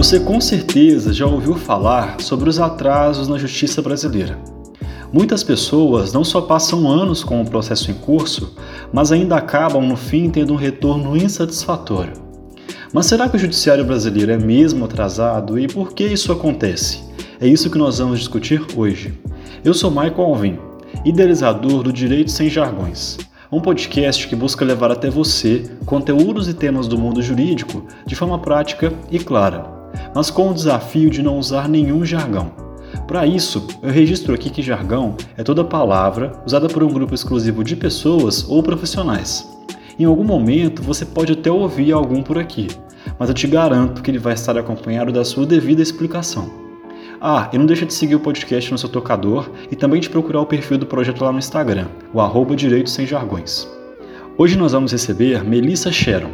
Você com certeza já ouviu falar sobre os atrasos na justiça brasileira. Muitas pessoas não só passam anos com o processo em curso, mas ainda acabam no fim tendo um retorno insatisfatório. Mas será que o judiciário brasileiro é mesmo atrasado e por que isso acontece? É isso que nós vamos discutir hoje. Eu sou Michael Alvin, idealizador do Direito Sem Jargões, um podcast que busca levar até você conteúdos e temas do mundo jurídico de forma prática e clara mas com o desafio de não usar nenhum jargão. Para isso, eu registro aqui que jargão é toda palavra usada por um grupo exclusivo de pessoas ou profissionais. Em algum momento você pode até ouvir algum por aqui, mas eu te garanto que ele vai estar acompanhado da sua devida explicação. Ah, e não deixa de seguir o podcast no seu tocador e também de procurar o perfil do projeto lá no Instagram, o arroba Sem Jargões. Hoje nós vamos receber Melissa Sharon,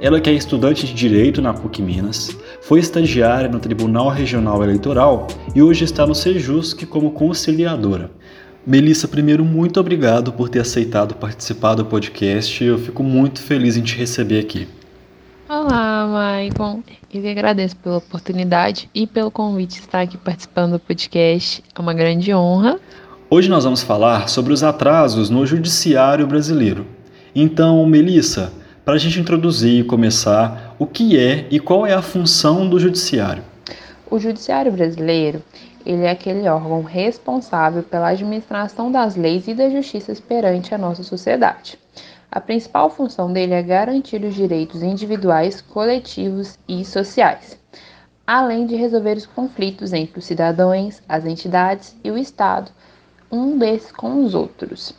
ela que é estudante de Direito na PUC Minas, foi estagiária no Tribunal Regional Eleitoral e hoje está no Sejusc como conciliadora. Melissa, primeiro, muito obrigado por ter aceitado participar do podcast. Eu fico muito feliz em te receber aqui. Olá, Maicon. Eu que agradeço pela oportunidade e pelo convite de estar aqui participando do podcast. É uma grande honra. Hoje nós vamos falar sobre os atrasos no judiciário brasileiro. Então, Melissa, para a gente introduzir e começar o que é e qual é a função do judiciário. O judiciário brasileiro ele é aquele órgão responsável pela administração das leis e da justiça perante a nossa sociedade. A principal função dele é garantir os direitos individuais, coletivos e sociais, além de resolver os conflitos entre os cidadãos, as entidades e o Estado, um desses com os outros.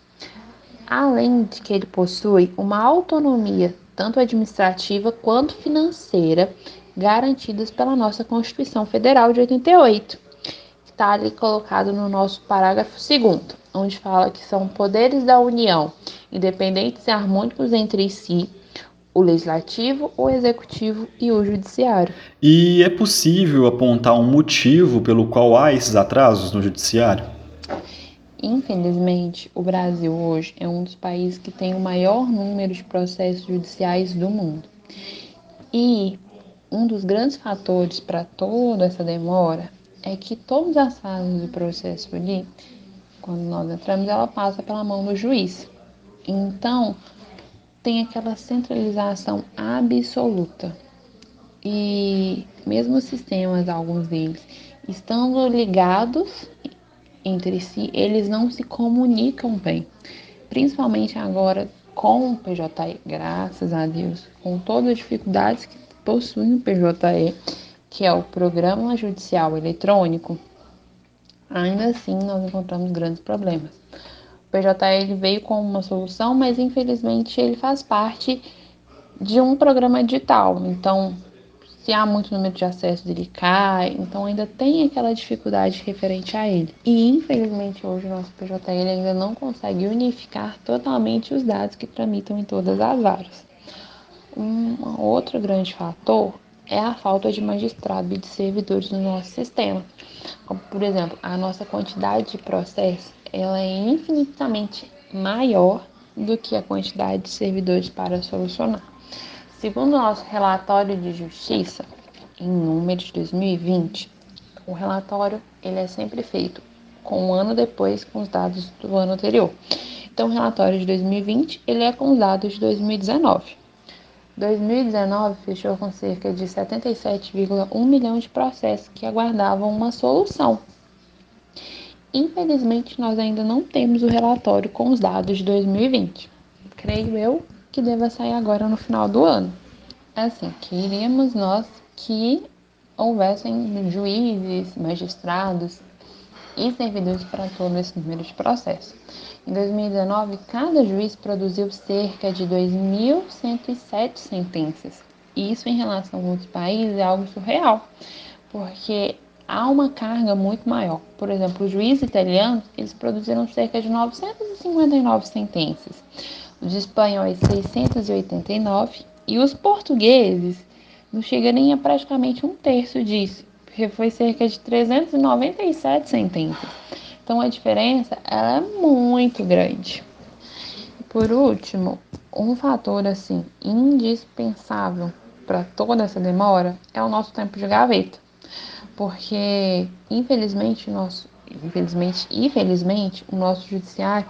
Além de que ele possui uma autonomia tanto administrativa quanto financeira, garantidas pela nossa Constituição Federal de 88, que está ali colocado no nosso parágrafo 2, onde fala que são poderes da União, independentes e harmônicos entre si, o legislativo, o executivo e o judiciário. E é possível apontar um motivo pelo qual há esses atrasos no judiciário? Infelizmente, o Brasil hoje é um dos países que tem o maior número de processos judiciais do mundo. E um dos grandes fatores para toda essa demora é que todas as fases do processo ali, quando nós entramos, ela passa pela mão do juiz. Então, tem aquela centralização absoluta. E mesmo os sistemas, alguns deles, estando ligados entre si, eles não se comunicam bem. Principalmente agora com o PJE, graças a Deus, com todas as dificuldades que possui o PJE, que é o Programa Judicial Eletrônico, ainda assim nós encontramos grandes problemas. O PJE veio com uma solução, mas infelizmente ele faz parte de um programa digital. Então, se há muito número de acessos, ele cai, então ainda tem aquela dificuldade referente a ele. E infelizmente hoje o nosso PJL ainda não consegue unificar totalmente os dados que tramitam em todas as áreas. Um outro grande fator é a falta de magistrado e de servidores no nosso sistema. Como, por exemplo, a nossa quantidade de processos ela é infinitamente maior do que a quantidade de servidores para solucionar. Segundo o nosso relatório de justiça, em números de 2020, o relatório ele é sempre feito com um ano depois com os dados do ano anterior. Então, o relatório de 2020 ele é com os dados de 2019. 2019 fechou com cerca de 77,1 milhão de processos que aguardavam uma solução. Infelizmente, nós ainda não temos o relatório com os dados de 2020. Creio eu que deva sair agora no final do ano. É assim, queríamos nós que houvessem juízes, magistrados e servidores para todo esse número de processos. Em 2019, cada juiz produziu cerca de 2.107 sentenças. Isso, em relação a outros países, é algo surreal, porque há uma carga muito maior. Por exemplo, os juízes italianos, eles produziram cerca de 959 sentenças os espanhóis 689 e os portugueses não chega nem a praticamente um terço disso, porque foi cerca de 397 sentenças. Então a diferença é muito grande. Por último, um fator assim indispensável para toda essa demora é o nosso tempo de gaveta. Porque, infelizmente, nosso, infelizmente, infelizmente, o nosso judiciário,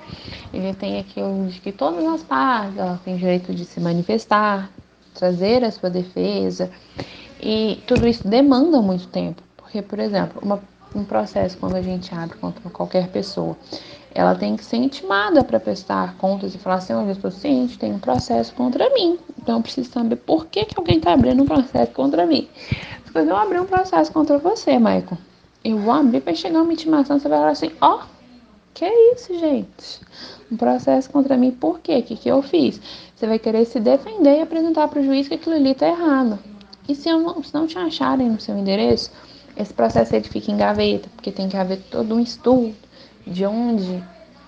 ele tem aquilo de que todas as partes, têm direito de se manifestar, trazer a sua defesa, e tudo isso demanda muito tempo. Porque, por exemplo, uma, um processo quando a gente abre contra qualquer pessoa, ela tem que ser intimada para prestar contas e falar assim, olha, eu estou ciente, tem um processo contra mim, então eu preciso saber por que, que alguém está abrindo um processo contra mim. Depois eu abrir um processo contra você, Michael. Eu vou abrir para chegar uma intimação, você vai falar assim, ó, oh, que é isso, gente? Um processo contra mim, por quê? O que, que eu fiz? Você vai querer se defender e apresentar para o juiz que aquilo ali está errado. E se, não, se não te acharem no seu endereço, esse processo ele fica em gaveta, porque tem que haver todo um estudo de onde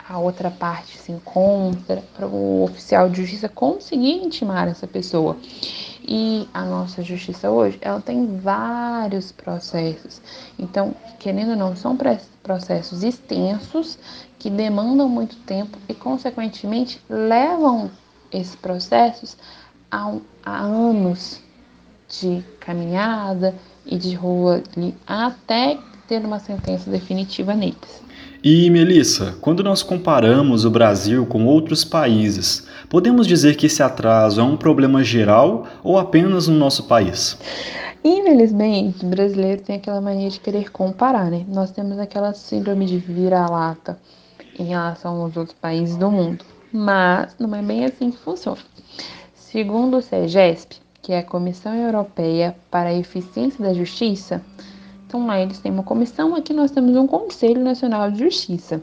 a outra parte se encontra, para o oficial de justiça conseguir intimar essa pessoa. E a nossa justiça hoje, ela tem vários processos. Então, querendo ou não, são processos extensos que demandam muito tempo e, consequentemente, levam esses processos a, a anos de caminhada e de rua até ter uma sentença definitiva neles. E Melissa, quando nós comparamos o Brasil com outros países, podemos dizer que esse atraso é um problema geral ou apenas no nosso país? Infelizmente, o brasileiro tem aquela mania de querer comparar, né? Nós temos aquela síndrome de vira-lata em relação aos outros países do mundo. Mas não é bem assim que funciona. Segundo o CEGESP, que é a Comissão Europeia para a Eficiência da Justiça, então lá eles têm uma comissão, aqui nós temos um Conselho Nacional de Justiça.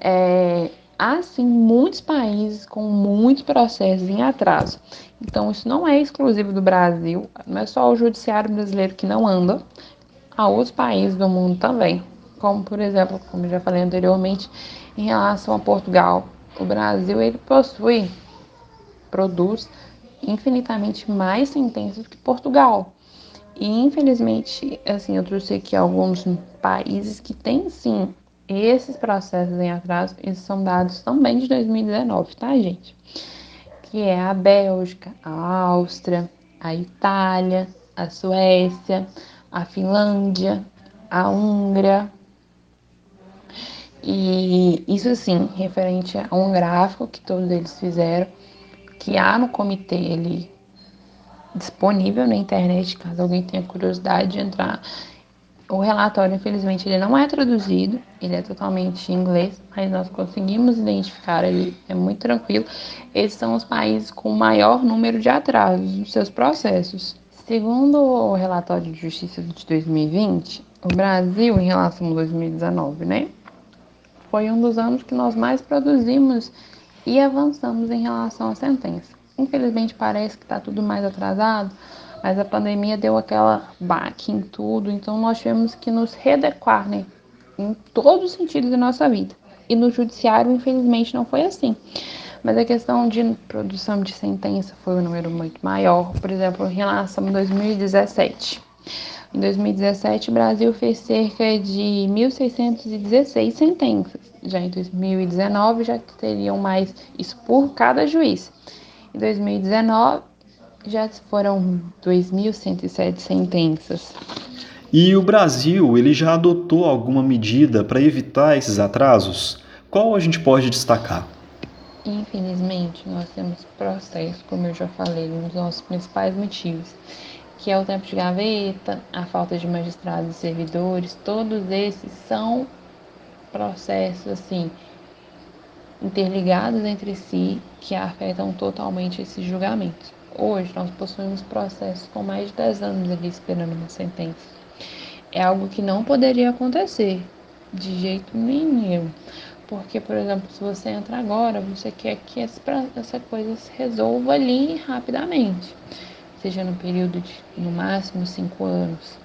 É, há sim muitos países com muitos processos em atraso. Então isso não é exclusivo do Brasil, não é só o judiciário brasileiro que não anda, há outros países do mundo também. Como por exemplo, como já falei anteriormente, em relação a Portugal, o Brasil ele possui, produz infinitamente mais sentenças que Portugal. E infelizmente, assim, eu trouxe aqui alguns países que têm sim esses processos em atraso, eles são dados também de 2019, tá, gente? Que é a Bélgica, a Áustria, a Itália, a Suécia, a Finlândia, a Hungria. E isso assim, referente a um gráfico que todos eles fizeram, que há no comitê ele disponível na internet, caso alguém tenha curiosidade de entrar. O relatório, infelizmente, ele não é traduzido, ele é totalmente em inglês, mas nós conseguimos identificar ele, é muito tranquilo. Esses são os países com maior número de atrasos nos seus processos. Segundo o relatório de justiça de 2020, o Brasil, em relação a 2019, né, foi um dos anos que nós mais produzimos e avançamos em relação à sentença. Infelizmente parece que está tudo mais atrasado, mas a pandemia deu aquela baque em tudo, então nós tivemos que nos readequar, né? Em todos os sentidos da nossa vida. E no judiciário, infelizmente, não foi assim. Mas a questão de produção de sentença foi um número muito maior, por exemplo, em relação a 2017. Em 2017, o Brasil fez cerca de 1.616 sentenças. Já em 2019, já teriam mais isso por cada juiz. Em 2019, já foram 2.107 sentenças. E o Brasil, ele já adotou alguma medida para evitar esses atrasos? Qual a gente pode destacar? Infelizmente, nós temos processo, como eu já falei, um dos nossos principais motivos, que é o tempo de gaveta, a falta de magistrados e servidores, todos esses são processos assim interligados entre si que afetam totalmente esses julgamentos. Hoje nós possuímos processos com mais de 10 anos ali esperando uma sentença. É algo que não poderia acontecer de jeito nenhum. Porque, por exemplo, se você entra agora, você quer que essa coisa se resolva ali rapidamente. Seja no período de, no máximo, cinco anos.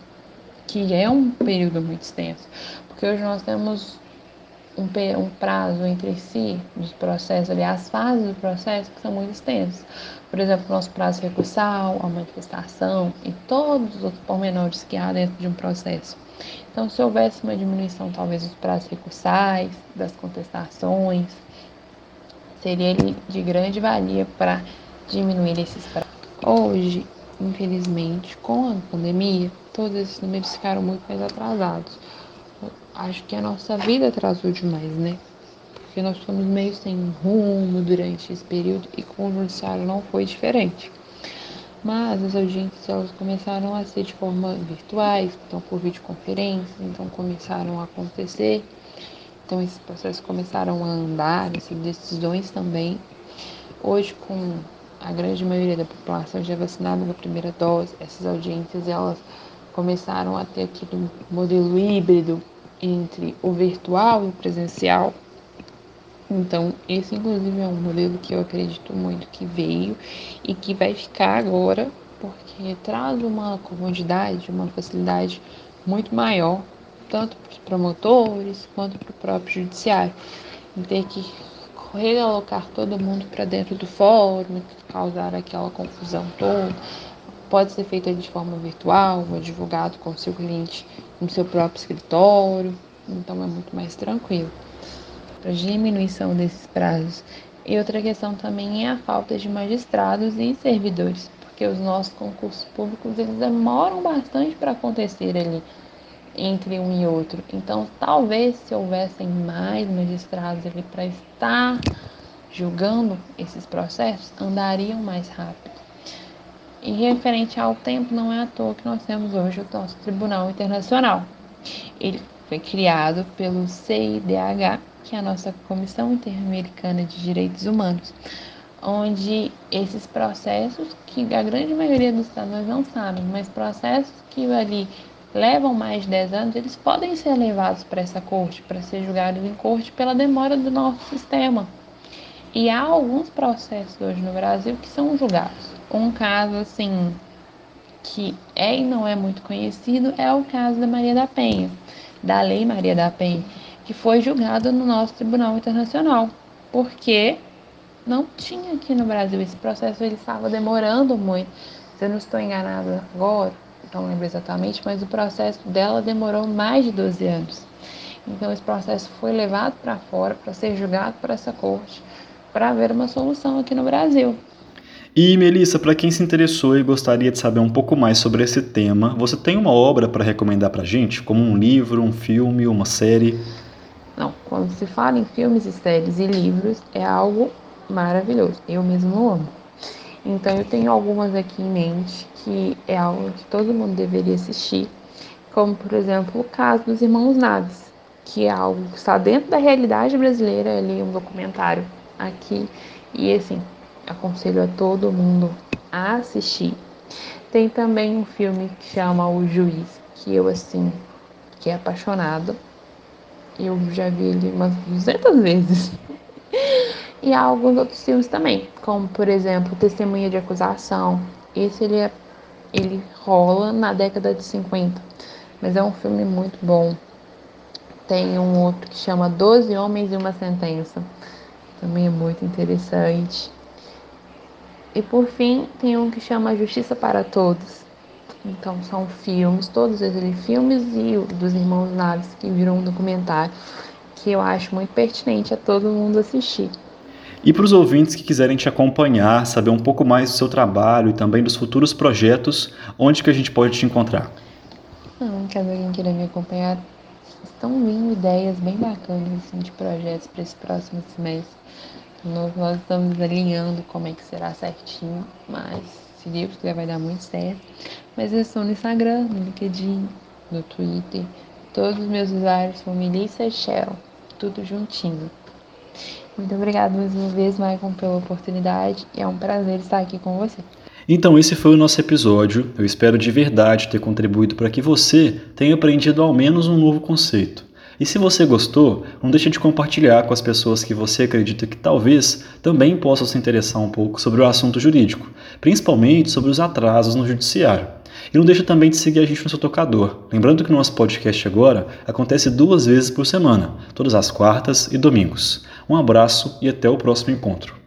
Que é um período muito extenso. Porque hoje nós temos um, um prazo entre si dos processos, ali, as fases do processo que são muito extensas. Por exemplo, o nosso prazo recursal, a manifestação e todos os outros pormenores que há dentro de um processo. Então, se houvesse uma diminuição, talvez, dos prazos recursais, das contestações, seria ele de grande valia para diminuir esses prazos. Hoje, infelizmente, com a pandemia, todos esses números ficaram muito mais atrasados. Acho que a nossa vida atrasou demais, né? Porque nós fomos meio sem rumo durante esse período e com o judiciário não foi diferente. Mas as audiências elas começaram a ser de forma virtuais, então por videoconferência, então começaram a acontecer. Então esses processos começaram a andar, essas decisões também. Hoje com a grande maioria da população já vacinada com a primeira dose, essas audiências elas começaram a ter aquele modelo híbrido entre o virtual e o presencial. Então, esse inclusive é um modelo que eu acredito muito que veio e que vai ficar agora, porque traz uma comodidade, uma facilidade muito maior, tanto para os promotores quanto para o próprio judiciário, em ter que realocar todo mundo para dentro do fórum, causar aquela confusão toda. Pode ser feita de forma virtual, o advogado com o seu cliente no seu próprio escritório, então é muito mais tranquilo para diminuição desses prazos. E outra questão também é a falta de magistrados e servidores, porque os nossos concursos públicos eles demoram bastante para acontecer ali entre um e outro. Então, talvez se houvessem mais magistrados ali para estar julgando esses processos, andariam mais rápido. E referente ao tempo, não é à toa que nós temos hoje o nosso Tribunal Internacional. Ele foi criado pelo CIDH, que é a nossa Comissão Interamericana de Direitos Humanos, onde esses processos, que a grande maioria dos estados não sabem, mas processos que ali levam mais de 10 anos, eles podem ser levados para essa corte, para ser julgados em corte pela demora do nosso sistema. E há alguns processos hoje no Brasil que são julgados. Um caso, assim, que é e não é muito conhecido é o caso da Maria da Penha da Lei Maria da Penha, que foi julgado no nosso Tribunal Internacional, porque não tinha aqui no Brasil esse processo, ele estava demorando muito. Se eu não estou enganada agora, não lembro exatamente, mas o processo dela demorou mais de 12 anos. Então esse processo foi levado para fora para ser julgado por essa corte para haver uma solução aqui no Brasil. E Melissa, para quem se interessou e gostaria de saber um pouco mais sobre esse tema, você tem uma obra para recomendar para gente, como um livro, um filme, uma série? Não, quando se fala em filmes, séries e livros, é algo maravilhoso. Eu mesmo amo. Então eu tenho algumas aqui em mente que é algo que todo mundo deveria assistir, como por exemplo o caso dos Irmãos Naves, que é algo que está dentro da realidade brasileira, ali um documentário aqui e assim aconselho a todo mundo a assistir. Tem também um filme que chama O Juiz, que eu assim, que é apaixonado. Eu já vi ele umas 200 vezes. e há alguns outros filmes também, como por exemplo Testemunha de Acusação. Esse ele, é, ele rola na década de 50, mas é um filme muito bom. Tem um outro que chama Doze Homens e uma Sentença. Também é muito interessante. E por fim, tem um que chama Justiça para Todos. Então são filmes, todos eles filmes e o dos Irmãos Naves, que virou um documentário que eu acho muito pertinente a todo mundo assistir. E para os ouvintes que quiserem te acompanhar, saber um pouco mais do seu trabalho e também dos futuros projetos, onde que a gente pode te encontrar? Hum, caso alguém queira me acompanhar, estão vindo ideias bem bacanas assim, de projetos para esse próximo semestre. Nós, nós estamos alinhando como é que será certinho, mas se Deus quiser vai dar muito certo. Mas eu estou no Instagram, no LinkedIn, no Twitter. Todos os meus usuários são Melissa Shell, tudo juntinho. Muito obrigada mais uma vez, Maicon, pela oportunidade e é um prazer estar aqui com você. Então, esse foi o nosso episódio. Eu espero de verdade ter contribuído para que você tenha aprendido ao menos um novo conceito. E se você gostou, não deixe de compartilhar com as pessoas que você acredita que talvez também possam se interessar um pouco sobre o assunto jurídico, principalmente sobre os atrasos no judiciário. E não deixe também de seguir a gente no seu tocador. Lembrando que o nosso podcast agora acontece duas vezes por semana, todas as quartas e domingos. Um abraço e até o próximo encontro.